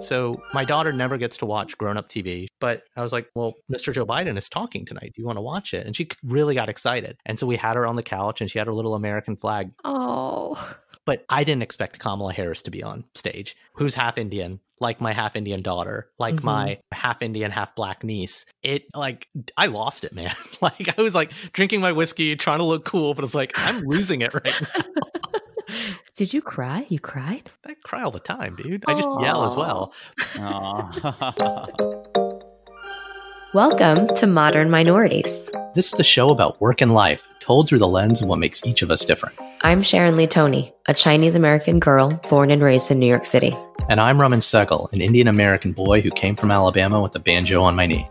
So my daughter never gets to watch grown-up TV, but I was like, "Well, Mr. Joe Biden is talking tonight. Do you want to watch it?" And she really got excited. And so we had her on the couch, and she had her little American flag. Oh. But I didn't expect Kamala Harris to be on stage, who's half Indian, like my half Indian daughter, like Mhm. my half Indian, half black niece. It like I lost it, man. like I was like drinking my whiskey, trying to look cool, but it's like I'm losing it right now. Did you cry? You cried? I cry all the time, dude. I just yell as well. Welcome to Modern Minorities. This is a show about work and life, told through the lens of what makes each of us different. I'm Sharon Lee Tony, a Chinese American girl born and raised in New York City. And I'm Raman Segal, an Indian American boy who came from Alabama with a banjo on my knee.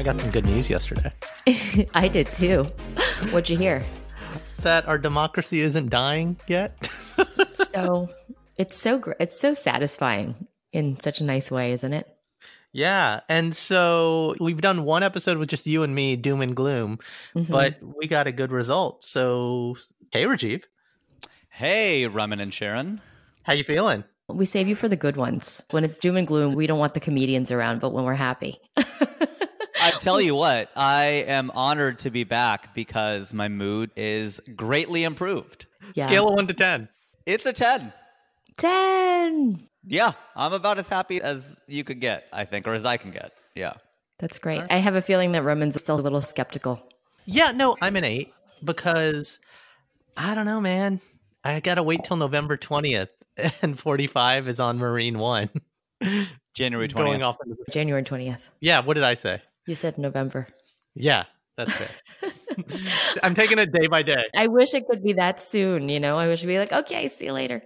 I got some good news yesterday I did too. What'd you hear? that our democracy isn't dying yet. So it's so gr- it's so satisfying in such a nice way, isn't it? yeah. And so we've done one episode with just you and me, doom and gloom, Mhm. but we got a good result. So, hey, Rajiv, Hey, Raman and Sharon. how you feeling? we save you for the good ones. When it's doom and gloom, we don't want the comedians around, but when we're happy. I tell you what, I am honored to be back because my mood is greatly improved. yeah. Scale of one to 10. It's a 10. 10. Yeah, I'm about as happy as you could get, I think, or as I can get. Yeah. That's great. I have a feeling that Raman's still a little skeptical. Yeah, no, I'm an eight because I don't know, man. I gotta wait till November 20th, and 45 is on Marine One. January 20th. Going off. Into the, January 20th. yeah, what did I say? You said November. Yeah, that's fair. I'm taking it day by day. I wish it could be that soon, you know? I wish be like, okay, see you later.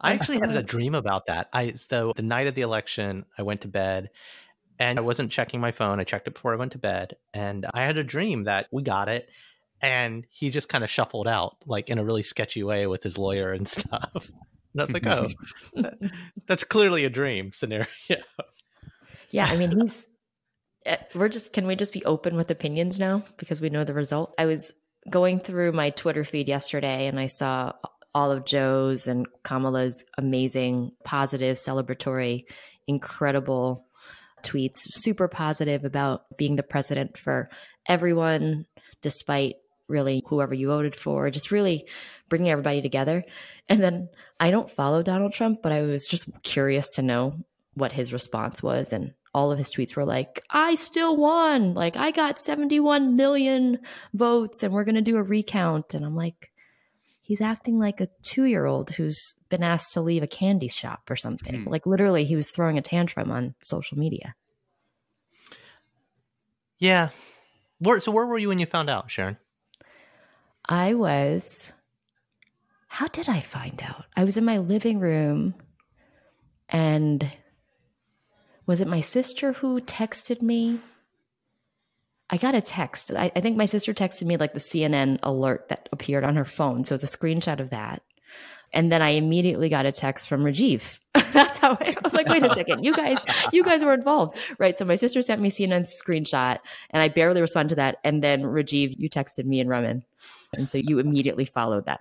I actually had a dream about that. I so the night of the election, I went to bed and I wasn't checking my phone. I checked it before I went to bed, and I had a dream that we got it, and he just kind of shuffled out like in a really sketchy way with his lawyer and stuff. And I was like, oh, that- that's clearly a dream scenario. Yeah, I mean, he's. Uh, We're just. Can we just be open with opinions now because we know the result? I was going through my Twitter feed yesterday and I saw all of Joe's and Kamala's amazing, positive, celebratory, incredible tweets, super positive about being the president for everyone, despite really whoever you voted for, just really bringing everybody together. And then I don't follow Donald Trump, but I was just curious to know what his response was. And all of his tweets were like, I still won. Like, I got 71 million votes and we're going to do a recount. And I'm like, he's acting like a two year old who's been asked to leave a candy shop or something. Hmm. Like, literally, he was throwing a tantrum on social media. Yeah. Where, so where were you when you found out, Sharon? I was, how did I find out? I was in my living room and was it my sister who texted me? I got a text. I, I think my sister texted me like the CNN alert that appeared on her phone. So it's a screenshot of that. And then I immediately got a text from Rajiv. That's how I, I was like, wait a second, you guys, you guys were involved. Right. So my sister sent me CNN screenshot and I barely responded to that. And then Rajiv, you texted me and Raman. And so you immediately followed that.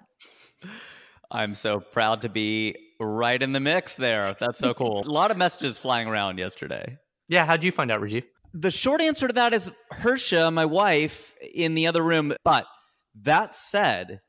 I'm so proud to be right in the mix there. That's so cool. a lot of messages flying around yesterday. Yeah, how'd you find out, Rajiv? The short answer to that is Hersha, my wife, in the other room. But that said,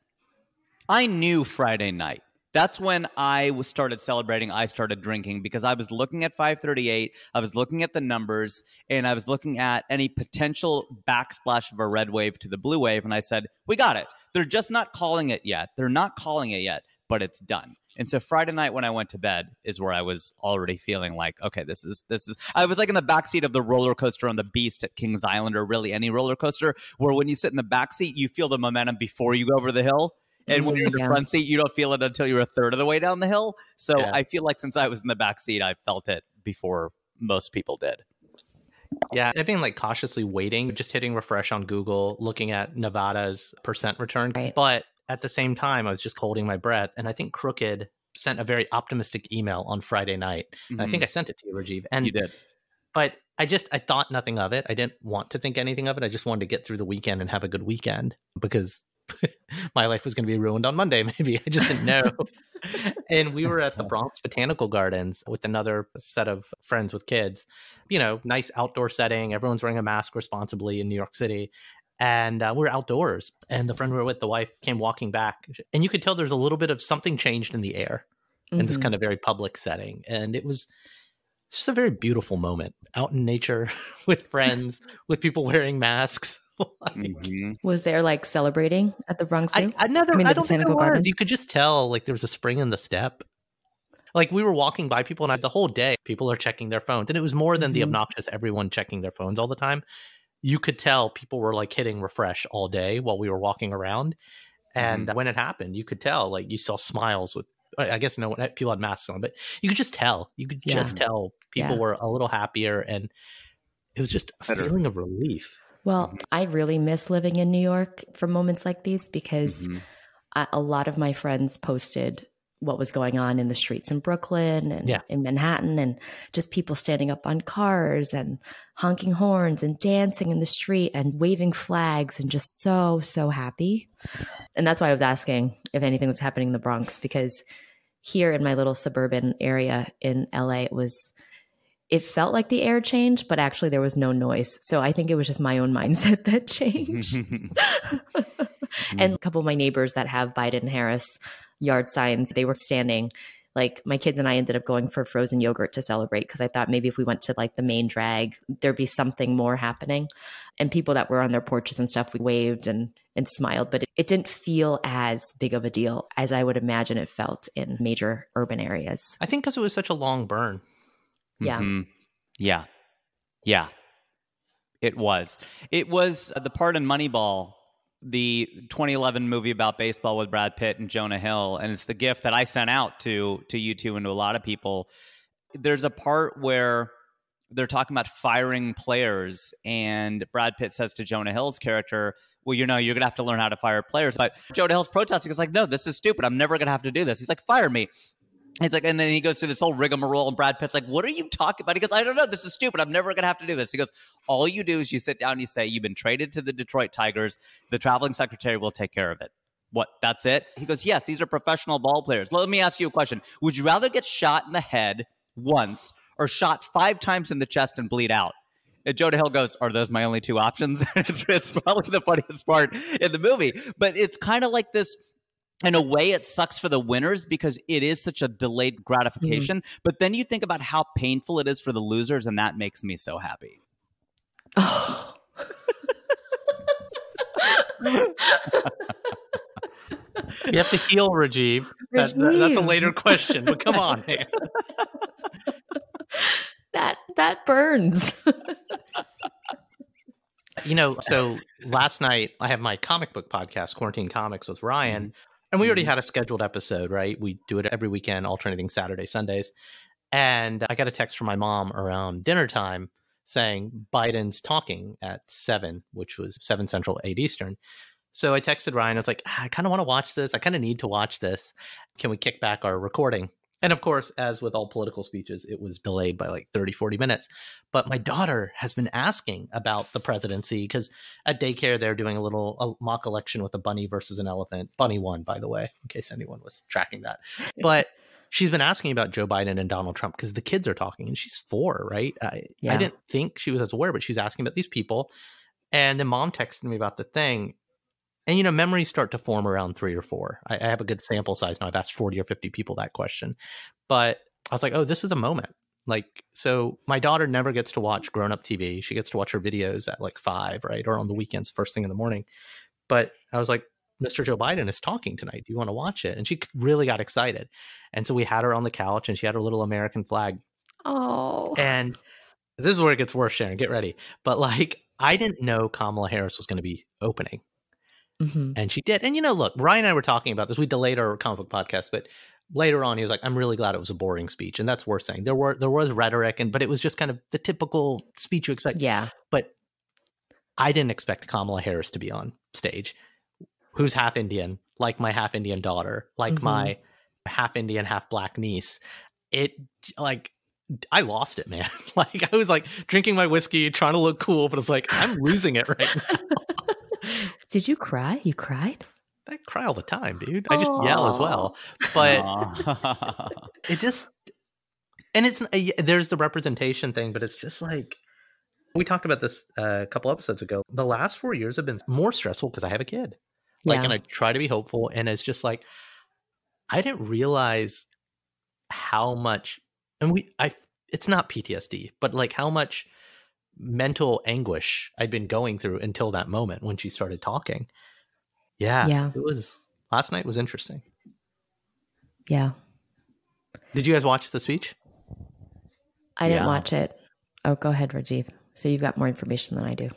I knew Friday night That's when I was started celebrating. I started drinking because I was looking at 538. I was looking at the numbers and I was looking at any potential backsplash of a red wave to the blue wave. And I said, we got it. They're just not calling it yet. They're not calling it yet, but it's done. And so Friday night when I went to bed is where I was already feeling like, okay, this is this is I was like in the backseat of the roller coaster on the Beast at Kings Island or really any roller coaster where when you sit in the back seat, you feel the momentum before you go over the hill. And when you're in the Yeah. front seat, you don't feel it until you're a third of the way down the hill. So Yeah. I feel like since I was in the back seat, I felt it before most people did. Yeah, I've been like cautiously waiting, just hitting refresh on Google, looking at Nevada's percent return. Right. But at the same time, I was just holding my breath. And I think Crooked sent a very optimistic email on Friday night. And I think mm-hmm. I sent it to you, Rajiv. And you did. but I just I thought nothing of it. I didn't want to think anything of it. I just wanted to get through the weekend and have a good weekend because my life was going to be ruined on Monday. Maybe I just didn't know. and we were at the oh. Bronx Botanical Gardens with another set of friends with kids. You know, nice outdoor setting. Everyone's wearing a mask responsibly in New York City. And uh, we were outdoors, and the friend we were with, the wife, came walking back, and you could tell there's a little bit of something changed in the air in this Mhm. kind of very public setting. And it was it's just a very beautiful moment out in nature with friends, with people wearing masks. Like, Mhm. Was there like celebrating at the Bronx Zoo? I, I never, I I, mean, the don't think there was. You could just tell, like there was a spring in the step. Like we were walking by people, and I, the whole day, people are checking their phones, and it was more than the Mhm. obnoxious everyone checking their phones all the time. You could tell people were like hitting refresh all day while we were walking around, and mm-hmm. when it happened, you could tell. Like you saw smiles with. I guess no one eh, people had masks on, but you could just tell. You could Yeah. just tell people Yeah. were a little happier, and it was just a Better. feeling of relief. Well, mm-hmm. I really miss living in New York for moments like these because Mhm. I, a lot of my friends posted what was going on in the streets in Brooklyn and Yeah. in Manhattan and just people standing up on cars and honking horns and dancing in the street and waving flags and just so so happy. And that's why I was asking if anything was happening in the Bronx because here in my little suburban area in LA it was it felt like the air changed but actually there was no noise. So I think it was just my own mindset that changed hmm. and a couple of my neighbors that have Biden Harris yard signs, they were standing. Like my kids and I ended up going for frozen yogurt to celebrate because I thought maybe if we went to like the main drag, there'd be something more happening. And people that were on their porches and stuff, we waved and and smiled, but it, it didn't feel as big of a deal as I would imagine it felt in major urban areas. I think because it was such a long burn. Yeah. Mhm. Yeah. Yeah. It was. It was uh, the part in Moneyball, the 2011 movie about baseball with Brad Pitt and Jonah Hill, and it's the gift that I sent out to to you two and to a lot of people. There's a part where they're talking about firing players, and Brad Pitt says to Jonah Hill's character, "Well, you know, you're gonna have to learn how to fire players." But Jonah Hill's protesting. He's like, "No, this is stupid. I'm never gonna have to do this." He's like, "Fire me." He's like, and then he goes through this whole rigmarole, and Brad Pitt's like, "What are you talking about?" He goes, "I don't know. This is stupid. I'm never gonna have to do this." He goes, "All you do is you sit down, and you say you've been traded to the Detroit Tigers. The traveling secretary will take care of it." What? That's it? He goes, "Yes, these are professional ball players." Let me ask you a question: Would you rather get shot in the head once or shot five times in the chest and bleed out? And Jonah Hill goes, "Are those my only two options?" it's, it's probably the funniest part in the movie, but it's kind of like this in a way it sucks for the winners because it is such a delayed gratification but then you think about how painful it is for the losers and that makes me so happy Oh. You have to heal, Rajiv. That, that- that's a later question, but come on, man. that that burns. You know, so last night I have my comic book podcast, Quarantine Comics with Ryan, Mm-hmm. And we already had a scheduled episode, right? We do it every weekend, alternating Saturday, Sundays. And I got a text from my mom around dinner time saying Biden's talking at seven, which was seven central, eight Eastern. So I texted Ryan. I was like, "Ah, I kind of want to watch this. I kind of need to watch this. Can we kick back our recording? And of course, as with all political speeches, it was delayed by like 30, 40 minutes. But my daughter has been asking about the presidency because at daycare, they're doing a little a mock election with a bunny versus an elephant. Bunny won, by the way, in case anyone was tracking that. But she's been asking about Joe Biden and Donald Trump because the kids are talking and she's four, right? I, I didn't think she was as aware, but she's asking about these people. And then mom texted me about the thing. And you know, memories start to form around three or four. I, I have a good sample size now. I've asked 40 or 50 people that question. But I was like, oh, this is a moment. Like, so my daughter never gets to watch grown up TV. She gets to watch her videos at like five, right? Or on the weekends, first thing in the morning. But I was like, Mr. Joe Biden is talking tonight. Do you want to watch it? And she really got excited. And so we had her on the couch and she had her little American flag. Oh. And this is where it gets worse, Sharon. Get ready. But like, I didn't know Kamala Harris was going to be opening. Mhm. And she did. And you know, look, Ryan and I were talking about this. We delayed our comic book podcast, but later on he was like, I'm really glad it was a boring speech. And that's worth saying. There were there was rhetoric and but it was just kind of the typical speech you expect. Yeah. But I didn't expect Kamala Harris to be on stage. Who's half Indian, like my half Indian daughter, like Mhm. my half Indian, half black niece. It like I lost it, man. like I was like drinking my whiskey, trying to look cool, but it's like I'm losing it right now. Did you cry? You cried? I cry all the time, dude. I just yell as well. But it just and it's a, there's the representation thing, but it's just like we talked about this uh, a couple episodes ago. The last four years have been more stressful because I have a kid. Like, Yeah. and I try to be hopeful, and it's just like I didn't realize how much, and we, I, it's not PTSD, but like how much mental anguish I'd been going through until that moment when she started talking. Yeah, Yeah. it was last night was interesting. Yeah. Did you guys watch the speech? I didn't Yeah. watch it. Oh, go ahead, Rajiv. So you've got more information than I do.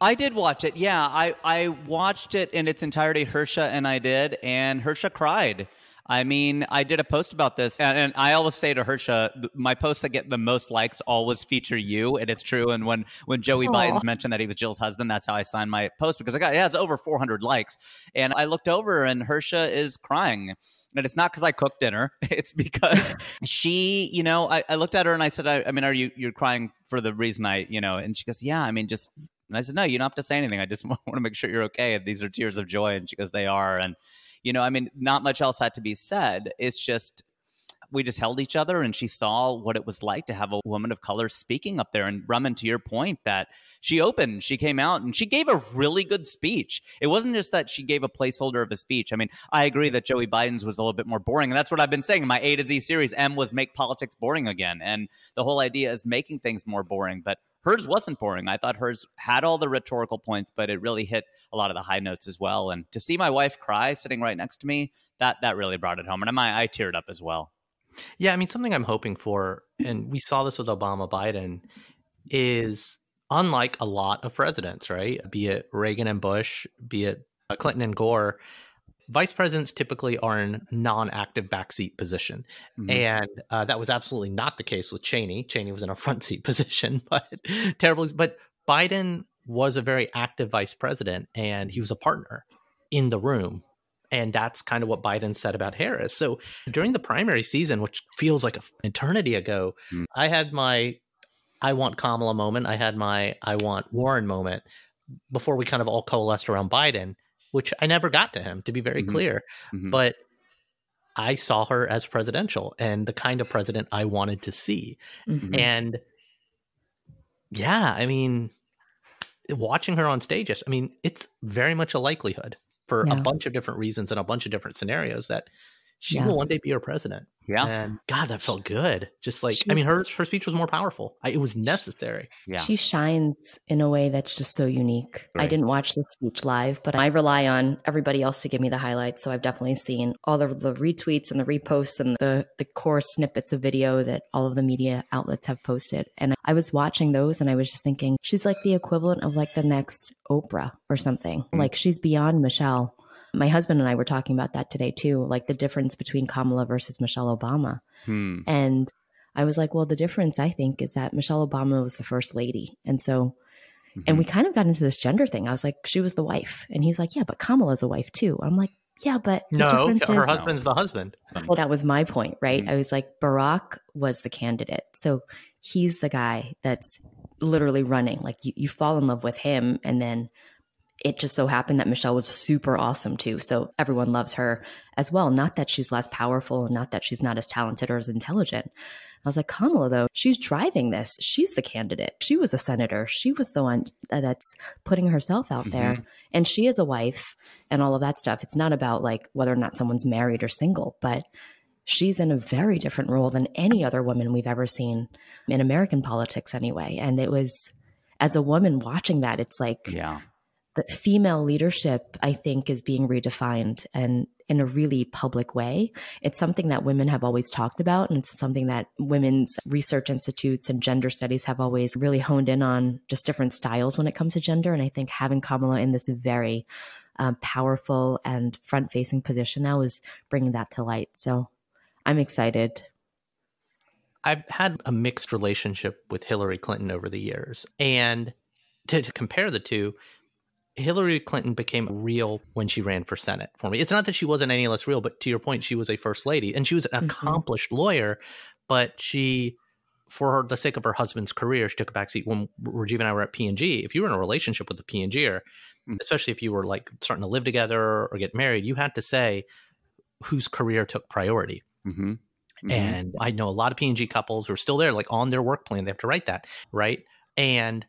I did watch it. Yeah, I, I watched it in its entirety. Hersha and I did, and Hersha cried. I mean, I did a post about this, and, and I always say to Hersha, my posts that get the most likes always feature you, and it's true. And when when Joey Aw. Biden's mentioned that he was Jill's husband, that's how I signed my post because I got it has over 400 likes, and I looked over and Hersha is crying, and it's not because I cooked dinner; it's because she, you know, I, I looked at her and I said, I, I mean, are you you're crying for the reason I, you know? And she goes, Yeah, I mean, just and I said, No, you don't have to say anything. I just want to make sure you're okay. And these are tears of joy. And she goes, They are. And, you know, I mean, not much else had to be said. It's just, we just held each other and she saw what it was like to have a woman of color speaking up there. And Raman, to your point, that she opened, she came out and she gave a really good speech. It wasn't just that she gave a placeholder of a speech. I mean, I agree that Joey Biden's was a little bit more boring. And that's what I've been saying. In my A to Z series, M was make politics boring again. And the whole idea is making things more boring. But hers wasn't boring. I thought hers had all the rhetorical points, but it really hit a lot of the high notes as well. And to see my wife cry sitting right next to me, that that really brought it home. And I, I teared up as well. Yeah, I mean, something I'm hoping for, and we saw this with Obama Biden, is unlike a lot of presidents, right? Be it Reagan and Bush, be it Clinton and Gore, vice presidents typically are in non-active backseat position, Mhm. and uh, that was absolutely not the case with Cheney. Cheney was in a front seat position, but terrible. But Biden was a very active vice president, and he was a partner in the room. And that's kind of what Biden said about Harris. So during the primary season, which feels like an eternity ago, Hmm. I had my I want Kamala moment. I had my I want Warren moment before we kind of all coalesced around Biden, which I never got to him, to be very Mhm. clear. Mhm. But I saw her as presidential and the kind of president I wanted to see. Mhm. And yeah, I mean, watching her on stage, I mean, it's very much a likelihood for a bunch of different reasons and a bunch of different scenarios that she Yeah. will one day be our president. yeah. And God, that felt good. Just like, I mean, her, her speech was more powerful. I, it was necessary. Yeah. She shines in a way that's just so unique. I didn't watch the speech live, but I rely on everybody else to give me the highlights. So I've definitely seen all of the retweets and the reposts and the, the core snippets of video that all of the media outlets have posted. And I was watching those and I was just thinking, she's like the equivalent of like the next Oprah or something. Mm. Like she's beyond Michelle. My husband and I were talking about that today too, like the difference between Kamala versus Michelle Obama. Hmm. And I was like, well, the difference I think is that Michelle Obama was the first lady. And so, and we kind of got into this gender thing. I was like, she was the wife. And he's like, yeah, but Kamala's a wife too. I'm like, yeah, but No, difference her is, husband's the husband. well, that was my point, right? Mhm. I was like, Barack was the candidate. So he's the guy that's literally running. Like you, you fall in love with him and then it just so happened that Michelle was super awesome too. So everyone loves her as well. Not that she's less powerful and not that she's not as talented or as intelligent. I was like, Kamala, though, she's driving this. She's the candidate. She was a senator. She was the one that's putting herself out mm-hmm. there. And she is a wife and all of that stuff. It's not about like whether or not someone's married or single, but she's in a very different role than any other woman we've ever seen in American politics, anyway. And it was, as a woman watching that, it's like, yeah female leadership, I think, is being redefined and in a really public way. It's something that women have always talked about, and it's something that women's research institutes and gender studies have always really honed in on just different styles when it comes to gender. And I think having Kamala in this very um, powerful and front facing position now is bringing that to light. So I'm excited. I've had a mixed relationship with Hillary Clinton over the years. And to, to compare the two, Hillary Clinton became real when she ran for Senate for me. It's not that she wasn't any less real, but to your point, she was a first lady and she was an mm-hmm. accomplished lawyer, but she, for her, the sake of her husband's career, she took a backseat when Rajiv and I were at P&G. If you were in a relationship with a P&G-er, mm-hmm. especially if you were like starting to live together or get married, you had to say whose career took priority. Mm-hmm. mm-hmm. And I know a lot of P&G couples who are still there, like on their work plan, they have to write that, right? And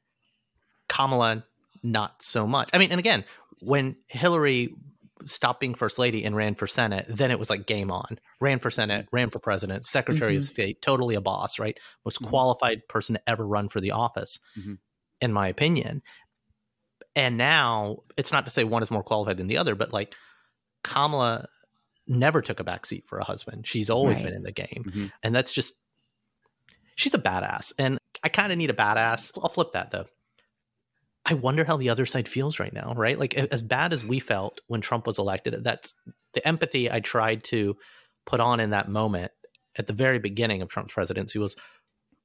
Kamala not so much. I mean, and again, when Hillary stopped being first lady and ran for Senate, then it was like game on. Ran for Senate, ran for president, Secretary mm-hmm. of State, totally a boss, right? Most mm-hmm. qualified person to ever run for the office, mm-hmm. in my opinion. And now it's not to say one is more qualified than the other, but like Kamala never took a backseat for a husband. She's always right. been in the game. Mm-hmm. And that's just she's a badass. And I kind of need a badass. I'll flip that though. I wonder how the other side feels right now, right? Like as bad as we felt when Trump was elected, that's the empathy I tried to put on in that moment at the very beginning of Trump's presidency was,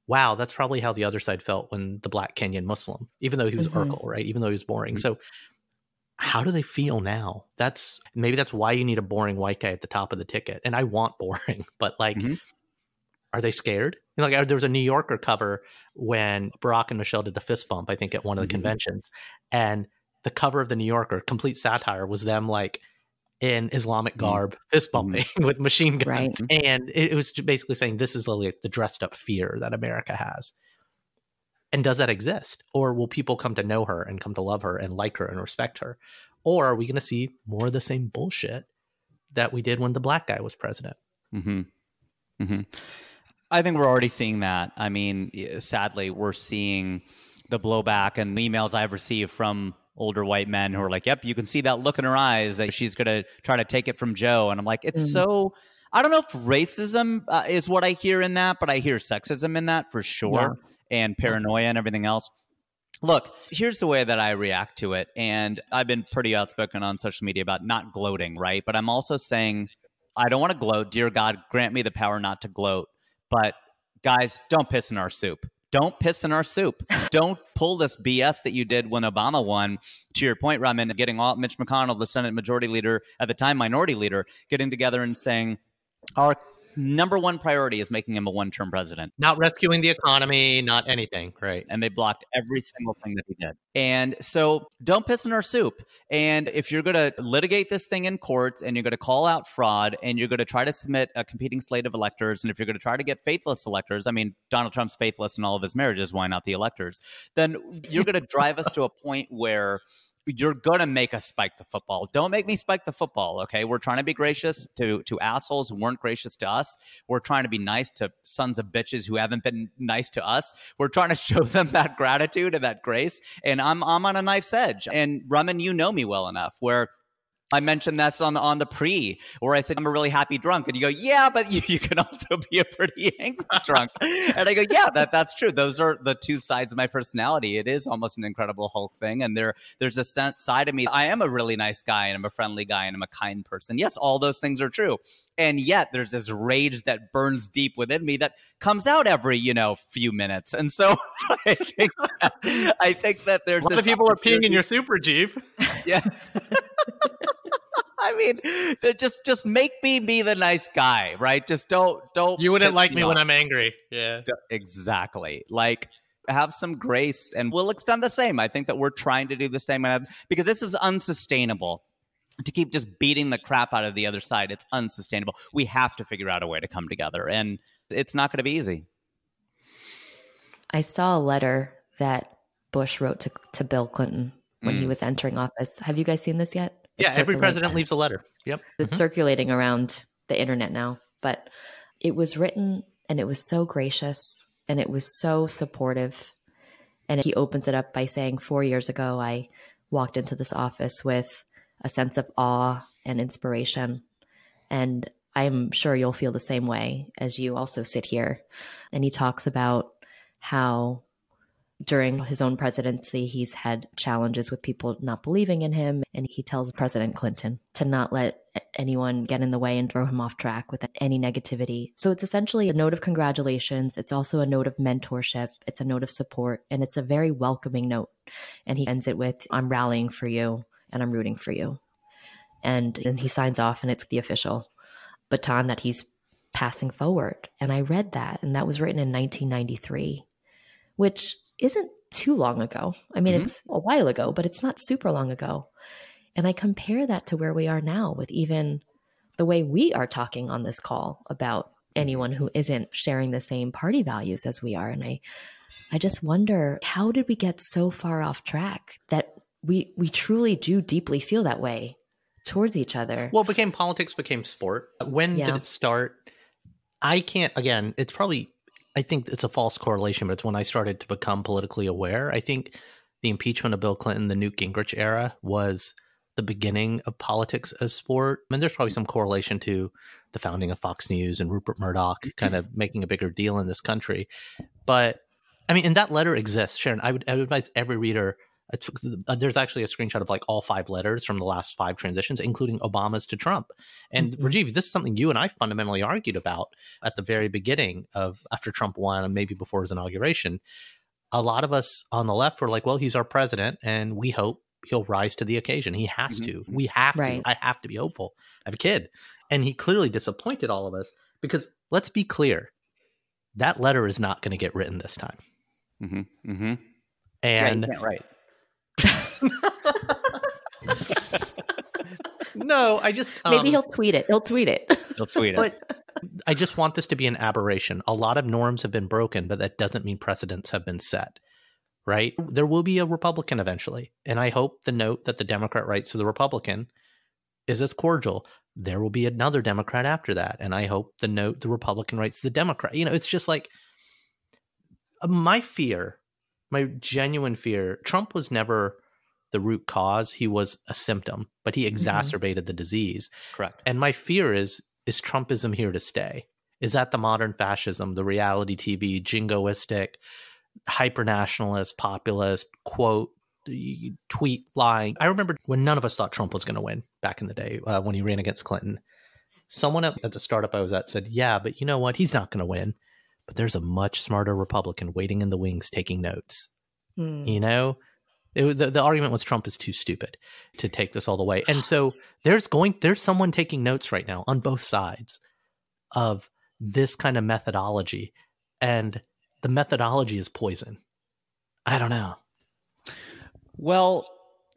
wow, that's probably how the other side felt when the black Kenyan Muslim, even though he was mm-hmm. Urkel, right? Even though he was boring. Mm-hmm. So how do they feel now? That's maybe that's why you need a boring white guy at the top of the ticket. And I want boring, but like mm-hmm are they scared? You know, like there was a New Yorker cover when Barack and Michelle did the fist bump, I think, at one of the mm-hmm. conventions, and the cover of the New Yorker, complete satire, was them like in Islamic mm-hmm. garb, mm-hmm. fist bumping with machine guns, right. and it, it was basically saying this is like the dressed up fear that America has. And does that exist, or will people come to know her and come to love her and like her and respect her, or are we going to see more of the same bullshit that we did when the black guy was president? Mm-hmm. I think we're already seeing that. I mean, sadly, we're seeing the blowback and the emails I've received from older white men who are like, "Yep, you can see that look in her eyes that she's going to try to take it from Joe." And I'm like, it's mm. so. I don't know if racism uh, is what I hear in that, but I hear sexism in that for sure, yeah. and paranoia and everything else. Look, here's the way that I react to it. And I've been pretty outspoken on social media about not gloating, right? But I'm also saying, I don't want to gloat. Dear God, grant me the power not to gloat. But guys, don't piss in our soup. Don't piss in our soup. don't pull this BS that you did when Obama won. To your point, Raman, getting all Mitch McConnell, the Senate Majority Leader at the time, Minority Leader, getting together and saying our number one priority is making him a one term president. Not rescuing the economy, not anything. Right. And they blocked every single thing that he did. And so don't piss in our soup. And if you're going to litigate this thing in courts and you're going to call out fraud and you're going to try to submit a competing slate of electors, and if you're going to try to get faithless electors, I mean, Donald Trump's faithless in all of his marriages, why not the electors? Then you're going to drive us to a point where you're gonna make us spike the football. Don't make me spike the football. Okay, we're trying to be gracious to to assholes who weren't gracious to us. We're trying to be nice to sons of bitches who haven't been nice to us. We're trying to show them that gratitude and that grace. And I'm I'm on a knife's edge. And Raman, you know me well enough where I mentioned this on the on the pre where I said I'm a really happy drunk, and you go, yeah, but you, you can also be a pretty angry drunk, and I go, yeah, that that's true. Those are the two sides of my personality. It is almost an incredible Hulk thing, and there there's a side of me. I am a really nice guy, and I'm a friendly guy, and I'm a kind person. Yes, all those things are true, and yet there's this rage that burns deep within me that comes out every you know few minutes, and so I think that, I think that there's a lot of people are peeing in your super jeep. Yeah. I mean, just just make me be the nice guy, right? Just don't don't. You wouldn't like me when I'm angry. Yeah, exactly. Like have some grace and we'll extend the same. I think that we're trying to do the same because this is unsustainable to keep just beating the crap out of the other side. It's unsustainable. We have to figure out a way to come together, and it's not going to be easy. I saw a letter that Bush wrote to, to Bill Clinton when mm. he was entering office. Have you guys seen this yet? Yeah, every president leaves a letter. Yep. It's mm-hmm. circulating around the internet now, but it was written and it was so gracious and it was so supportive. And he opens it up by saying, Four years ago, I walked into this office with a sense of awe and inspiration. And I'm sure you'll feel the same way as you also sit here. And he talks about how during his own presidency, he's had challenges with people not believing in him. And he tells President Clinton to not let anyone get in the way and throw him off track with any negativity. So it's essentially a note of congratulations. It's also a note of mentorship. It's a note of support. And it's a very welcoming note. And he ends it with, I'm rallying for you and I'm rooting for you. And then he signs off, and it's the official baton that he's passing forward. And I read that, and that was written in 1993, which isn't too long ago. I mean, mm-hmm. it's a while ago, but it's not super long ago. And I compare that to where we are now with even the way we are talking on this call about anyone who isn't sharing the same party values as we are. And I, I just wonder how did we get so far off track that we we truly do deeply feel that way towards each other. Well, became politics became sport. When yeah. did it start? I can't again, it's probably I think it's a false correlation, but it's when I started to become politically aware. I think the impeachment of Bill Clinton, the Newt Gingrich era was the beginning of politics as sport. I mean, there's probably some correlation to the founding of Fox News and Rupert Murdoch mm-hmm. kind of making a bigger deal in this country. But I mean, and that letter exists, Sharon. I would, I would advise every reader uh, there's actually a screenshot of like all five letters from the last five transitions, including Obama's to Trump. And mm-hmm. Rajiv, this is something you and I fundamentally argued about at the very beginning of after Trump won and maybe before his inauguration. A lot of us on the left were like, well, he's our president, and we hope he'll rise to the occasion. He has mm-hmm. to. We have right. to. I have to be hopeful. I have a kid. And he clearly disappointed all of us because let's be clear that letter is not going to get written this time. Mm-hmm. Mm-hmm. And yeah, right no, I just um, maybe he'll tweet it. He'll tweet it. He'll tweet it. But I just want this to be an aberration. A lot of norms have been broken, but that doesn't mean precedents have been set. Right? There will be a Republican eventually, and I hope the note that the Democrat writes to the Republican is as cordial. There will be another Democrat after that, and I hope the note the Republican writes to the Democrat. You know, it's just like uh, my fear, my genuine fear. Trump was never the root cause. He was a symptom, but he mm-hmm. exacerbated mm-hmm. the disease. Correct. And my fear is is Trumpism here to stay? Is that the modern fascism, the reality TV, jingoistic, hyper nationalist, populist, quote, tweet lying? I remember when none of us thought Trump was going to win back in the day uh, when he ran against Clinton. Someone at the startup I was at said, Yeah, but you know what? He's not going to win. But there's a much smarter Republican waiting in the wings taking notes. Mm. You know? It, the, the argument was Trump is too stupid to take this all the way. And so there's going there's someone taking notes right now on both sides of this kind of methodology and the methodology is poison. I don't know. Well,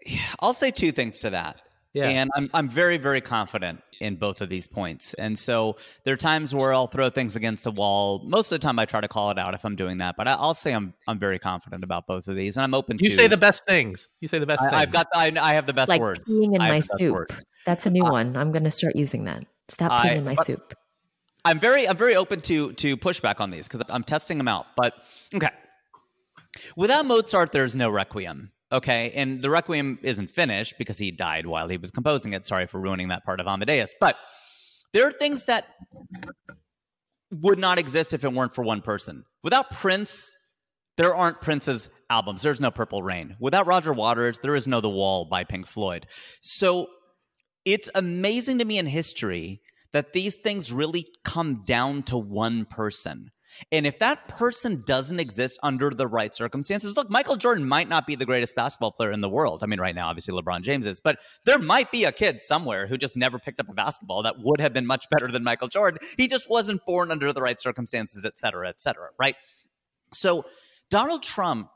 I'll say two things to that. Yeah. And I'm I'm very very confident in both of these points. And so there are times where I'll throw things against the wall. Most of the time, I try to call it out if I'm doing that. But I, will say I'm I'm very confident about both of these, and I'm open. You to, You say the best things. You say the best. Things. I, have got. I, I, have the best like words. Peeing in my soup. That's a new uh, one. I'm going to start using that. Stop peeing in my soup. I'm very I'm very open to to pushback on these because I'm testing them out. But okay, without Mozart, there's no Requiem. Okay, and the Requiem isn't finished because he died while he was composing it. Sorry for ruining that part of Amadeus. But there are things that would not exist if it weren't for one person. Without Prince, there aren't Prince's albums. There's no Purple Rain. Without Roger Waters, there is no The Wall by Pink Floyd. So it's amazing to me in history that these things really come down to one person. And if that person doesn't exist under the right circumstances, look, Michael Jordan might not be the greatest basketball player in the world. I mean, right now, obviously, LeBron James is, but there might be a kid somewhere who just never picked up a basketball that would have been much better than Michael Jordan. He just wasn't born under the right circumstances, et cetera, et cetera, right? So Donald Trump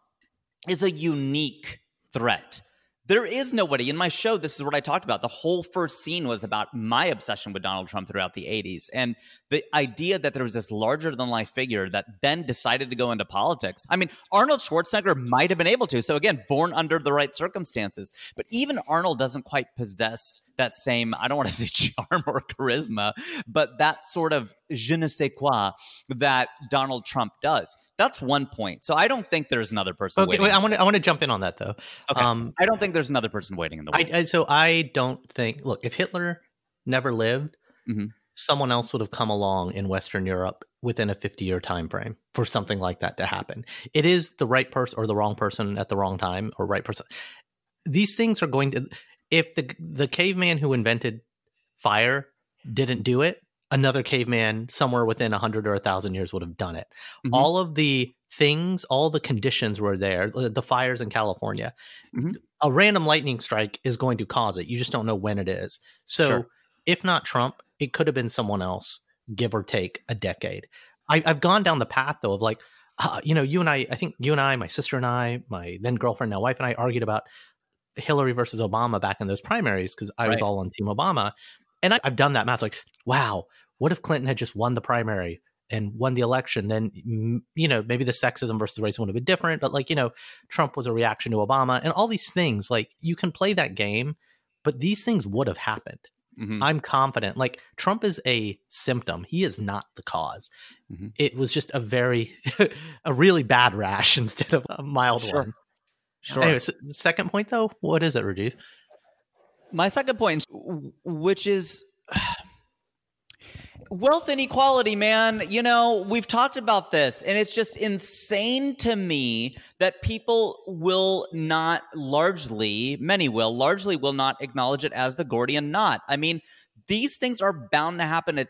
is a unique threat. There is nobody in my show. This is what I talked about. The whole first scene was about my obsession with Donald Trump throughout the 80s. And the idea that there was this larger than life figure that then decided to go into politics. I mean, Arnold Schwarzenegger might have been able to. So, again, born under the right circumstances. But even Arnold doesn't quite possess that same, I don't want to say charm or charisma, but that sort of je ne sais quoi that Donald Trump does. That's one point. So I don't think there's another person. Okay, wait, I want to I want to jump in on that though. Okay. Um, I don't think there's another person waiting in the. I, I, so I don't think. Look, if Hitler never lived, mm-hmm. someone else would have come along in Western Europe within a 50 year time frame for something like that to happen. It is the right person or the wrong person at the wrong time or right person. These things are going to. If the the caveman who invented fire didn't do it, another caveman somewhere within a hundred or a thousand years would have done it. Mm-hmm. All of the things, all the conditions were there. The fires in California, mm-hmm. a random lightning strike is going to cause it. You just don't know when it is. So, sure. if not Trump, it could have been someone else, give or take a decade. I, have gone down the path though of like, uh, you know, you and I, I think you and I, my sister and I, my then girlfriend, now wife, and I argued about Hillary versus Obama back in those primaries because I right. was all on Team Obama. And I, have done that math like, wow, what if Clinton had just won the primary and won the election? Then, you know, maybe the sexism versus racism would have been different. But like, you know, Trump was a reaction to Obama and all these things. Like, you can play that game, but these things would have happened. Mm-hmm. I'm confident. Like, Trump is a symptom, he is not the cause. Mm-hmm. It was just a very, a really bad rash instead of a mild sure. one. Sure. Anyway, so second point, though, what is it, Rajiv? My second point, which is wealth inequality, man. You know, we've talked about this, and it's just insane to me that people will not largely, many will, largely will not acknowledge it as the Gordian knot. I mean, these things are bound to happen at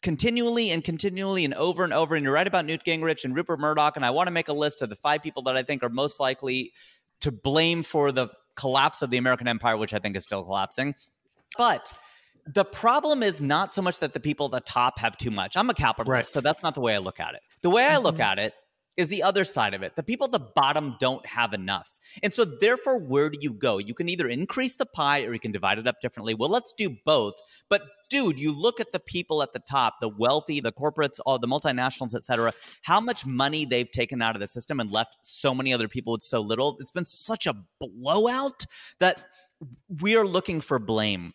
continually and continually and over and over. And you're right about Newt Gingrich and Rupert Murdoch. And I want to make a list of the five people that I think are most likely to blame for the collapse of the American empire, which I think is still collapsing. But the problem is not so much that the people at the top have too much. I'm a capitalist, right. so that's not the way I look at it. The way I look mm-hmm. at it is the other side of it. The people at the bottom don't have enough. And so, therefore, where do you go? You can either increase the pie or you can divide it up differently. Well, let's do both. But, dude, you look at the people at the top, the wealthy, the corporates, all the multinationals, et cetera, how much money they've taken out of the system and left so many other people with so little. It's been such a blowout that we are looking for blame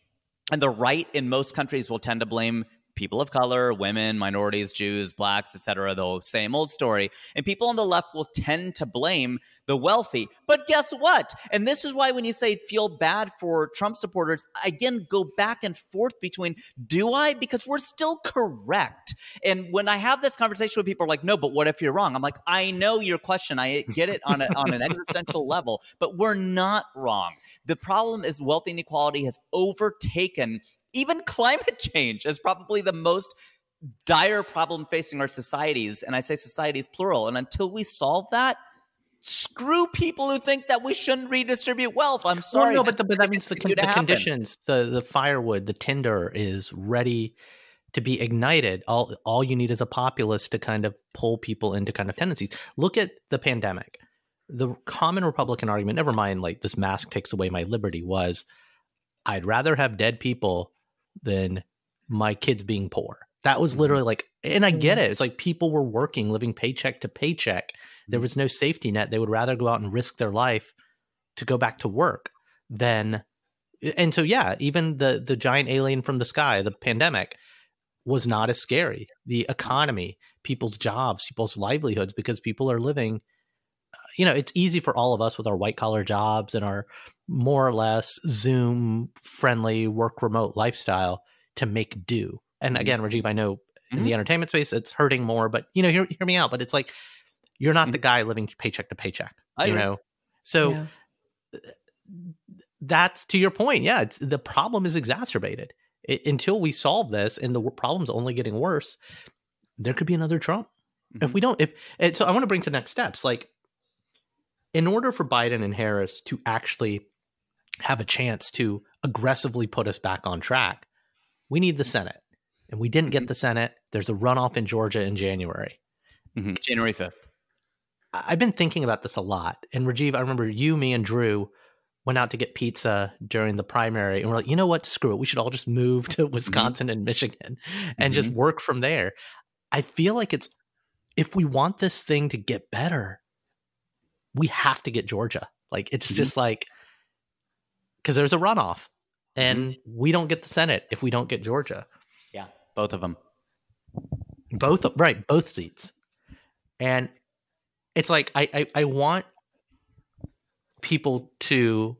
and the right in most countries will tend to blame people of color, women, minorities, Jews, blacks, etc. The same old story. And people on the left will tend to blame the wealthy. But guess what? And this is why when you say feel bad for Trump supporters, again go back and forth between do I? Because we're still correct. And when I have this conversation with people like, no, but what if you're wrong? I'm like, I know your question. I get it on a, on an existential level, but we're not wrong. The problem is wealth inequality has overtaken even climate change is probably the most dire problem facing our societies. And I say societies plural. And until we solve that, screw people who think that we shouldn't redistribute wealth. I'm sorry. Well, no, but, the, but that means the, the conditions, the the firewood, the tinder is ready to be ignited. All all you need is a populace to kind of pull people into kind of tendencies. Look at the pandemic. The common Republican argument, never mind like this mask takes away my liberty, was I'd rather have dead people than my kids being poor. That was mm-hmm. literally like, and I get it. It's like people were working, living paycheck to paycheck. There mm-hmm. was no safety net. They would rather go out and risk their life to go back to work than, and so yeah, even the the giant alien from the sky, the pandemic, was not as scary. The economy, people's jobs, people's livelihoods, because people are living. You know, it's easy for all of us with our white collar jobs and our more or less Zoom friendly work remote lifestyle to make do. And mm-hmm. again, Rajiv, I know mm-hmm. in the mm-hmm. entertainment space it's hurting more, but you know, hear, hear me out. But it's like you're not mm-hmm. the guy living paycheck to paycheck. I you agree. know, so yeah. that's to your point. Yeah, the problem is exacerbated it, until we solve this, and the problem's only getting worse. There could be another Trump if mm-hmm. we don't. If so, I want to bring to next steps. Like, in order for Biden and Harris to actually have a chance to aggressively put us back on track, we need the Senate. And we didn't get mm-hmm. the Senate. There's a runoff in Georgia in January. Mm-hmm. January 5th. I've been thinking about this a lot. And Rajiv, I remember you, me, and Drew went out to get pizza during the primary, and we're like, you know what? Screw it. We should all just move to Wisconsin mm-hmm. and Michigan and mm-hmm. just work from there. I feel like it's if we want this thing to get better, we have to get Georgia. Like it's mm-hmm. just like because there's a runoff, and mm-hmm. we don't get the Senate if we don't get Georgia. Yeah, both of them. Both right, both seats, and it's like I, I, I want people to.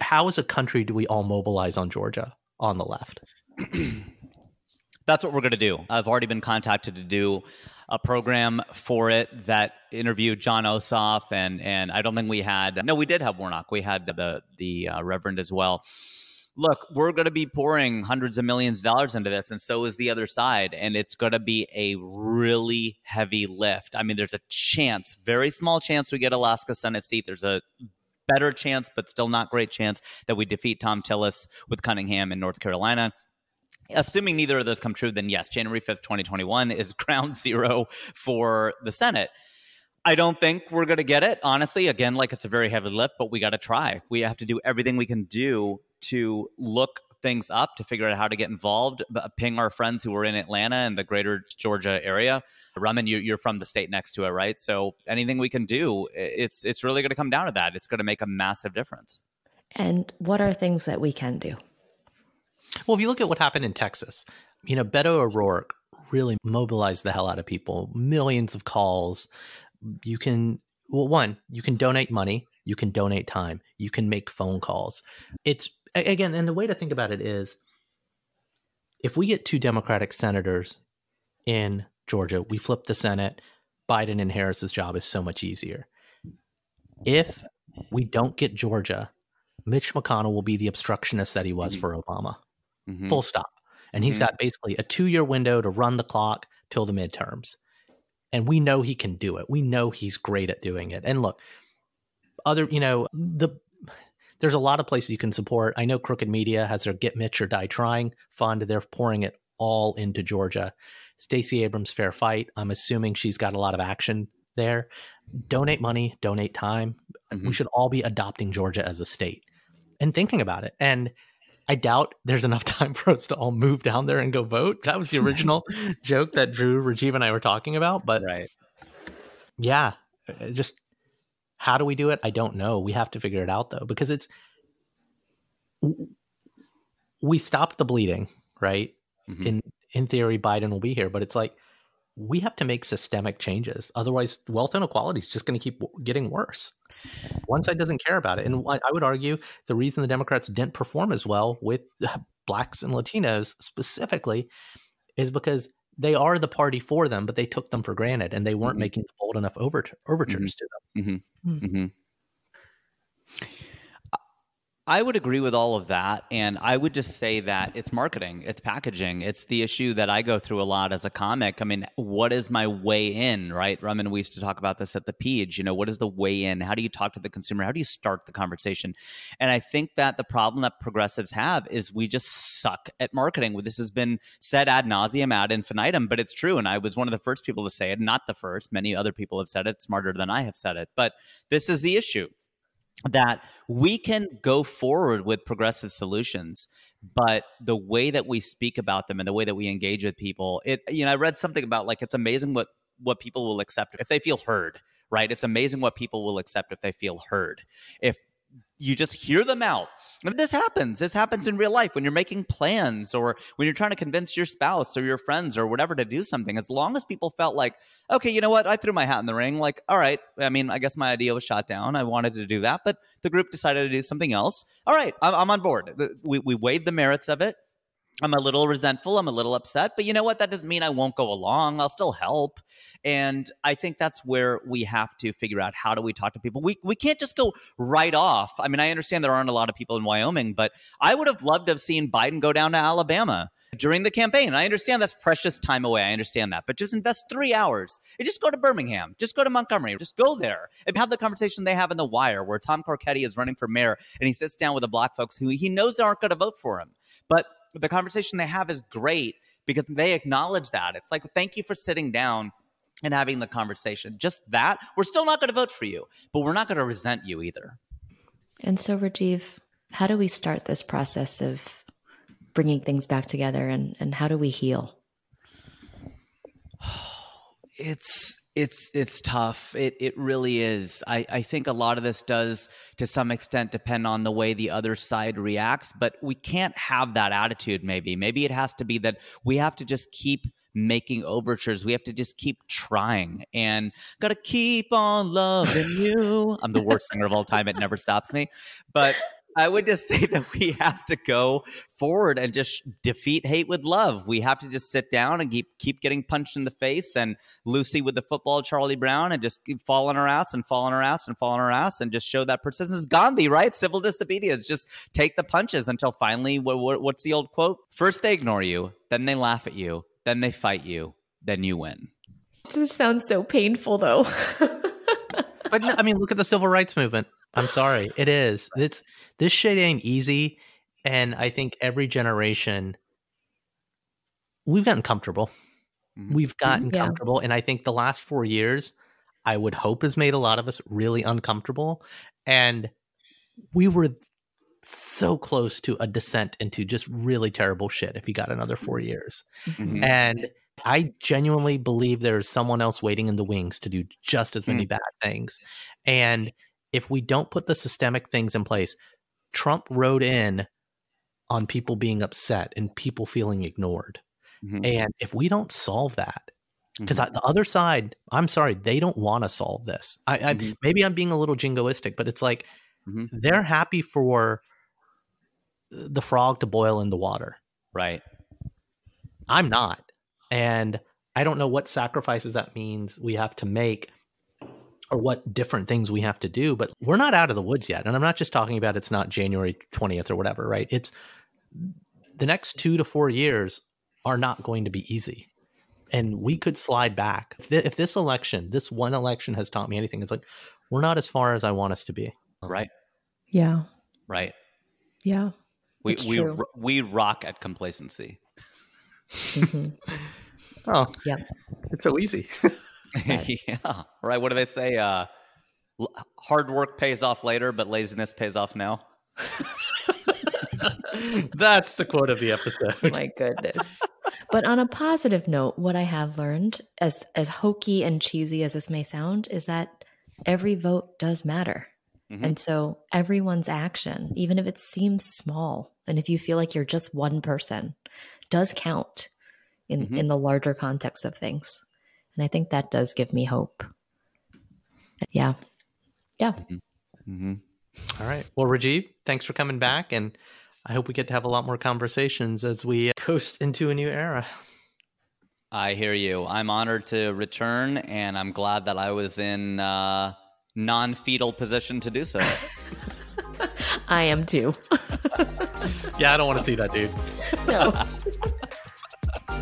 How as a country do we all mobilize on Georgia on the left? That's what we're going to do. I've already been contacted to do a program for it that interviewed Jon Ossoff, and and I don't think we had. No, we did have Warnock. We had the the uh, Reverend as well. Look, we're going to be pouring hundreds of millions of dollars into this, and so is the other side, and it's going to be a really heavy lift. I mean, there's a chance, very small chance, we get Alaska Senate seat. There's a better chance, but still not great chance that we defeat Thom Tillis with Cunningham in North Carolina assuming neither of those come true, then yes, January 5th, 2021 is ground zero for the Senate. I don't think we're going to get it. Honestly, again, like it's a very heavy lift, but we got to try. We have to do everything we can do to look things up, to figure out how to get involved, ping our friends who are in Atlanta and the greater Georgia area. Raman, you, are from the state next to it, right? So anything we can do, it's it's really going to come down to that. It's going to make a massive difference. And what are things that we can do? Well, if you look at what happened in Texas, you know, Beto O'Rourke really mobilized the hell out of people, millions of calls. You can, well, one, you can donate money, you can donate time, you can make phone calls. It's, again, and the way to think about it is if we get two Democratic senators in Georgia, we flip the Senate, Biden and Harris's job is so much easier. If we don't get Georgia, Mitch McConnell will be the obstructionist that he was mm-hmm. for Obama mm-hmm. full stop. And he's mm-hmm. got basically a two year window to run the clock till the midterms. And we know he can do it. We know he's great at doing it. And look, other, you know, the there's a lot of places you can support. I know Crooked Media has their Get Mitch or Die Trying fund. They're pouring it all into Georgia. Stacey Abrams Fair Fight. I'm assuming she's got a lot of action there. Donate money, donate time. Mm-hmm. We should all be adopting Georgia as a state and thinking about it. And I doubt there's enough time for us to all move down there and go vote. That was the original joke that Drew, Rajiv, and I were talking about. But right. yeah, uh, just how do we do it? I don't know. We have to figure it out though, because it's we stopped the bleeding, right? Mm-hmm. In in theory, Biden will be here, but it's like we have to make systemic changes. Otherwise, wealth inequality is just going to keep getting worse. One side doesn't care about it. And I would argue the reason the Democrats didn't perform as well with blacks and Latinos specifically is because they are the party for them, but they took them for granted and they weren't mm-hmm. making bold enough overt- overtures mm-hmm. to them. Mm-hmm. I would agree with all of that. And I would just say that it's marketing, it's packaging. It's the issue that I go through a lot as a comic. I mean, what is my way in, right? Raman, we used to talk about this at the Page. You know, what is the way in? How do you talk to the consumer? How do you start the conversation? And I think that the problem that progressives have is we just suck at marketing. This has been said ad nauseum, ad infinitum, but it's true. And I was one of the first people to say it, not the first. Many other people have said it smarter than I have said it. But this is the issue that we can go forward with progressive solutions but the way that we speak about them and the way that we engage with people it you know i read something about like it's amazing what what people will accept if they feel heard right? It's amazing what people will accept if they feel heard. If you just hear them out. And this happens. This happens in real life when you're making plans or when you're trying to convince your spouse or your friends or whatever to do something. As long as people felt like, okay, you know what? I threw my hat in the ring. Like, all right. I mean, I guess my idea was shot down. I wanted to do that, but the group decided to do something else. All right. I'm, I'm on board. We, we weighed the merits of it. I'm a little resentful. I'm a little upset, but you know what? That doesn't mean I won't go along. I'll still help. And I think that's where we have to figure out how do we talk to people. We we can't just go right off. I mean, I understand there aren't a lot of people in Wyoming, but I would have loved to have seen Biden go down to Alabama during the campaign. I understand that's precious time away. I understand that. But just invest three hours and just go to Birmingham, just go to Montgomery, just go there and have the conversation they have in The Wire where Tom Carcetti is running for mayor and he sits down with the black folks who he knows they aren't going to vote for him. But the conversation they have is great because they acknowledge that. It's like, thank you for sitting down and having the conversation. Just that. We're still not going to vote for you, but we're not going to resent you either. And so, Rajiv, how do we start this process of bringing things back together and, and how do we heal? It's it's it's tough. It it really is. I, I think a lot of this does to some extent depend on the way the other side reacts, but we can't have that attitude maybe. Maybe it has to be that we have to just keep making overtures. We have to just keep trying and gotta keep on loving you. I'm the worst singer of all time. It never stops me. But I would just say that we have to go forward and just defeat hate with love. We have to just sit down and keep keep getting punched in the face and Lucy with the football, Charlie Brown, and just keep falling her ass and falling on her ass and falling on her ass and just show that persistence. Gandhi, right? Civil disobedience. Just take the punches until finally, what, what, what's the old quote? First they ignore you, then they laugh at you, then they fight you, then you win. This sounds so painful, though. but I mean, look at the civil rights movement. I'm sorry, it is. It's this shit ain't easy, and I think every generation we've gotten comfortable. Mm-hmm. We've gotten yeah. comfortable, and I think the last four years, I would hope, has made a lot of us really uncomfortable, and we were so close to a descent into just really terrible shit if you got another four years, mm-hmm. and. I genuinely believe there's someone else waiting in the wings to do just as many mm. bad things. And if we don't put the systemic things in place, Trump rode in on people being upset and people feeling ignored. Mm-hmm. And if we don't solve that, because mm-hmm. the other side, I'm sorry, they don't want to solve this. I, I mm-hmm. maybe I'm being a little jingoistic, but it's like mm-hmm. they're happy for the frog to boil in the water. Right. I'm not. And I don't know what sacrifices that means we have to make or what different things we have to do, but we're not out of the woods yet. And I'm not just talking about it's not January 20th or whatever, right? It's the next two to four years are not going to be easy. And we could slide back. If, th- if this election, this one election has taught me anything, it's like we're not as far as I want us to be. Right. Yeah. Right. Yeah. We we we rock at complacency. Mm-hmm. oh, yeah. It's so easy. yeah. Right. What do they say? Uh, hard work pays off later, but laziness pays off now. That's the quote of the episode. My goodness. But on a positive note, what I have learned, as as hokey and cheesy as this may sound, is that every vote does matter. Mm-hmm. And so everyone's action, even if it seems small, and if you feel like you're just one person, does count in, mm-hmm. in the larger context of things. And I think that does give me hope. Yeah. Yeah. Mm-hmm. Mm-hmm. All right. Well, Rajiv, thanks for coming back. And I hope we get to have a lot more conversations as we coast into a new era. I hear you. I'm honored to return, and I'm glad that I was in uh, non fetal position to do so. I am too. yeah, I don't want to see that, dude. no.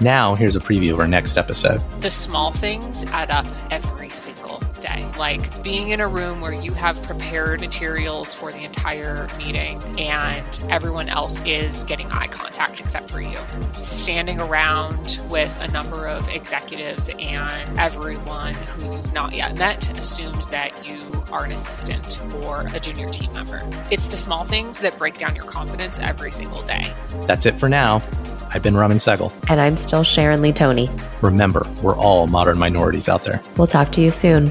Now, here's a preview of our next episode. The small things add up every single day. Like being in a room where you have prepared materials for the entire meeting and everyone else is getting eye contact except for you. Standing around with a number of executives and everyone who you've not yet met assumes that you are an assistant or a junior team member. It's the small things that break down your confidence every single day. That's it for now. I've been Raman Segal. And I'm still Sharon Lee Tony. Remember, we're all modern minorities out there. We'll talk to you soon.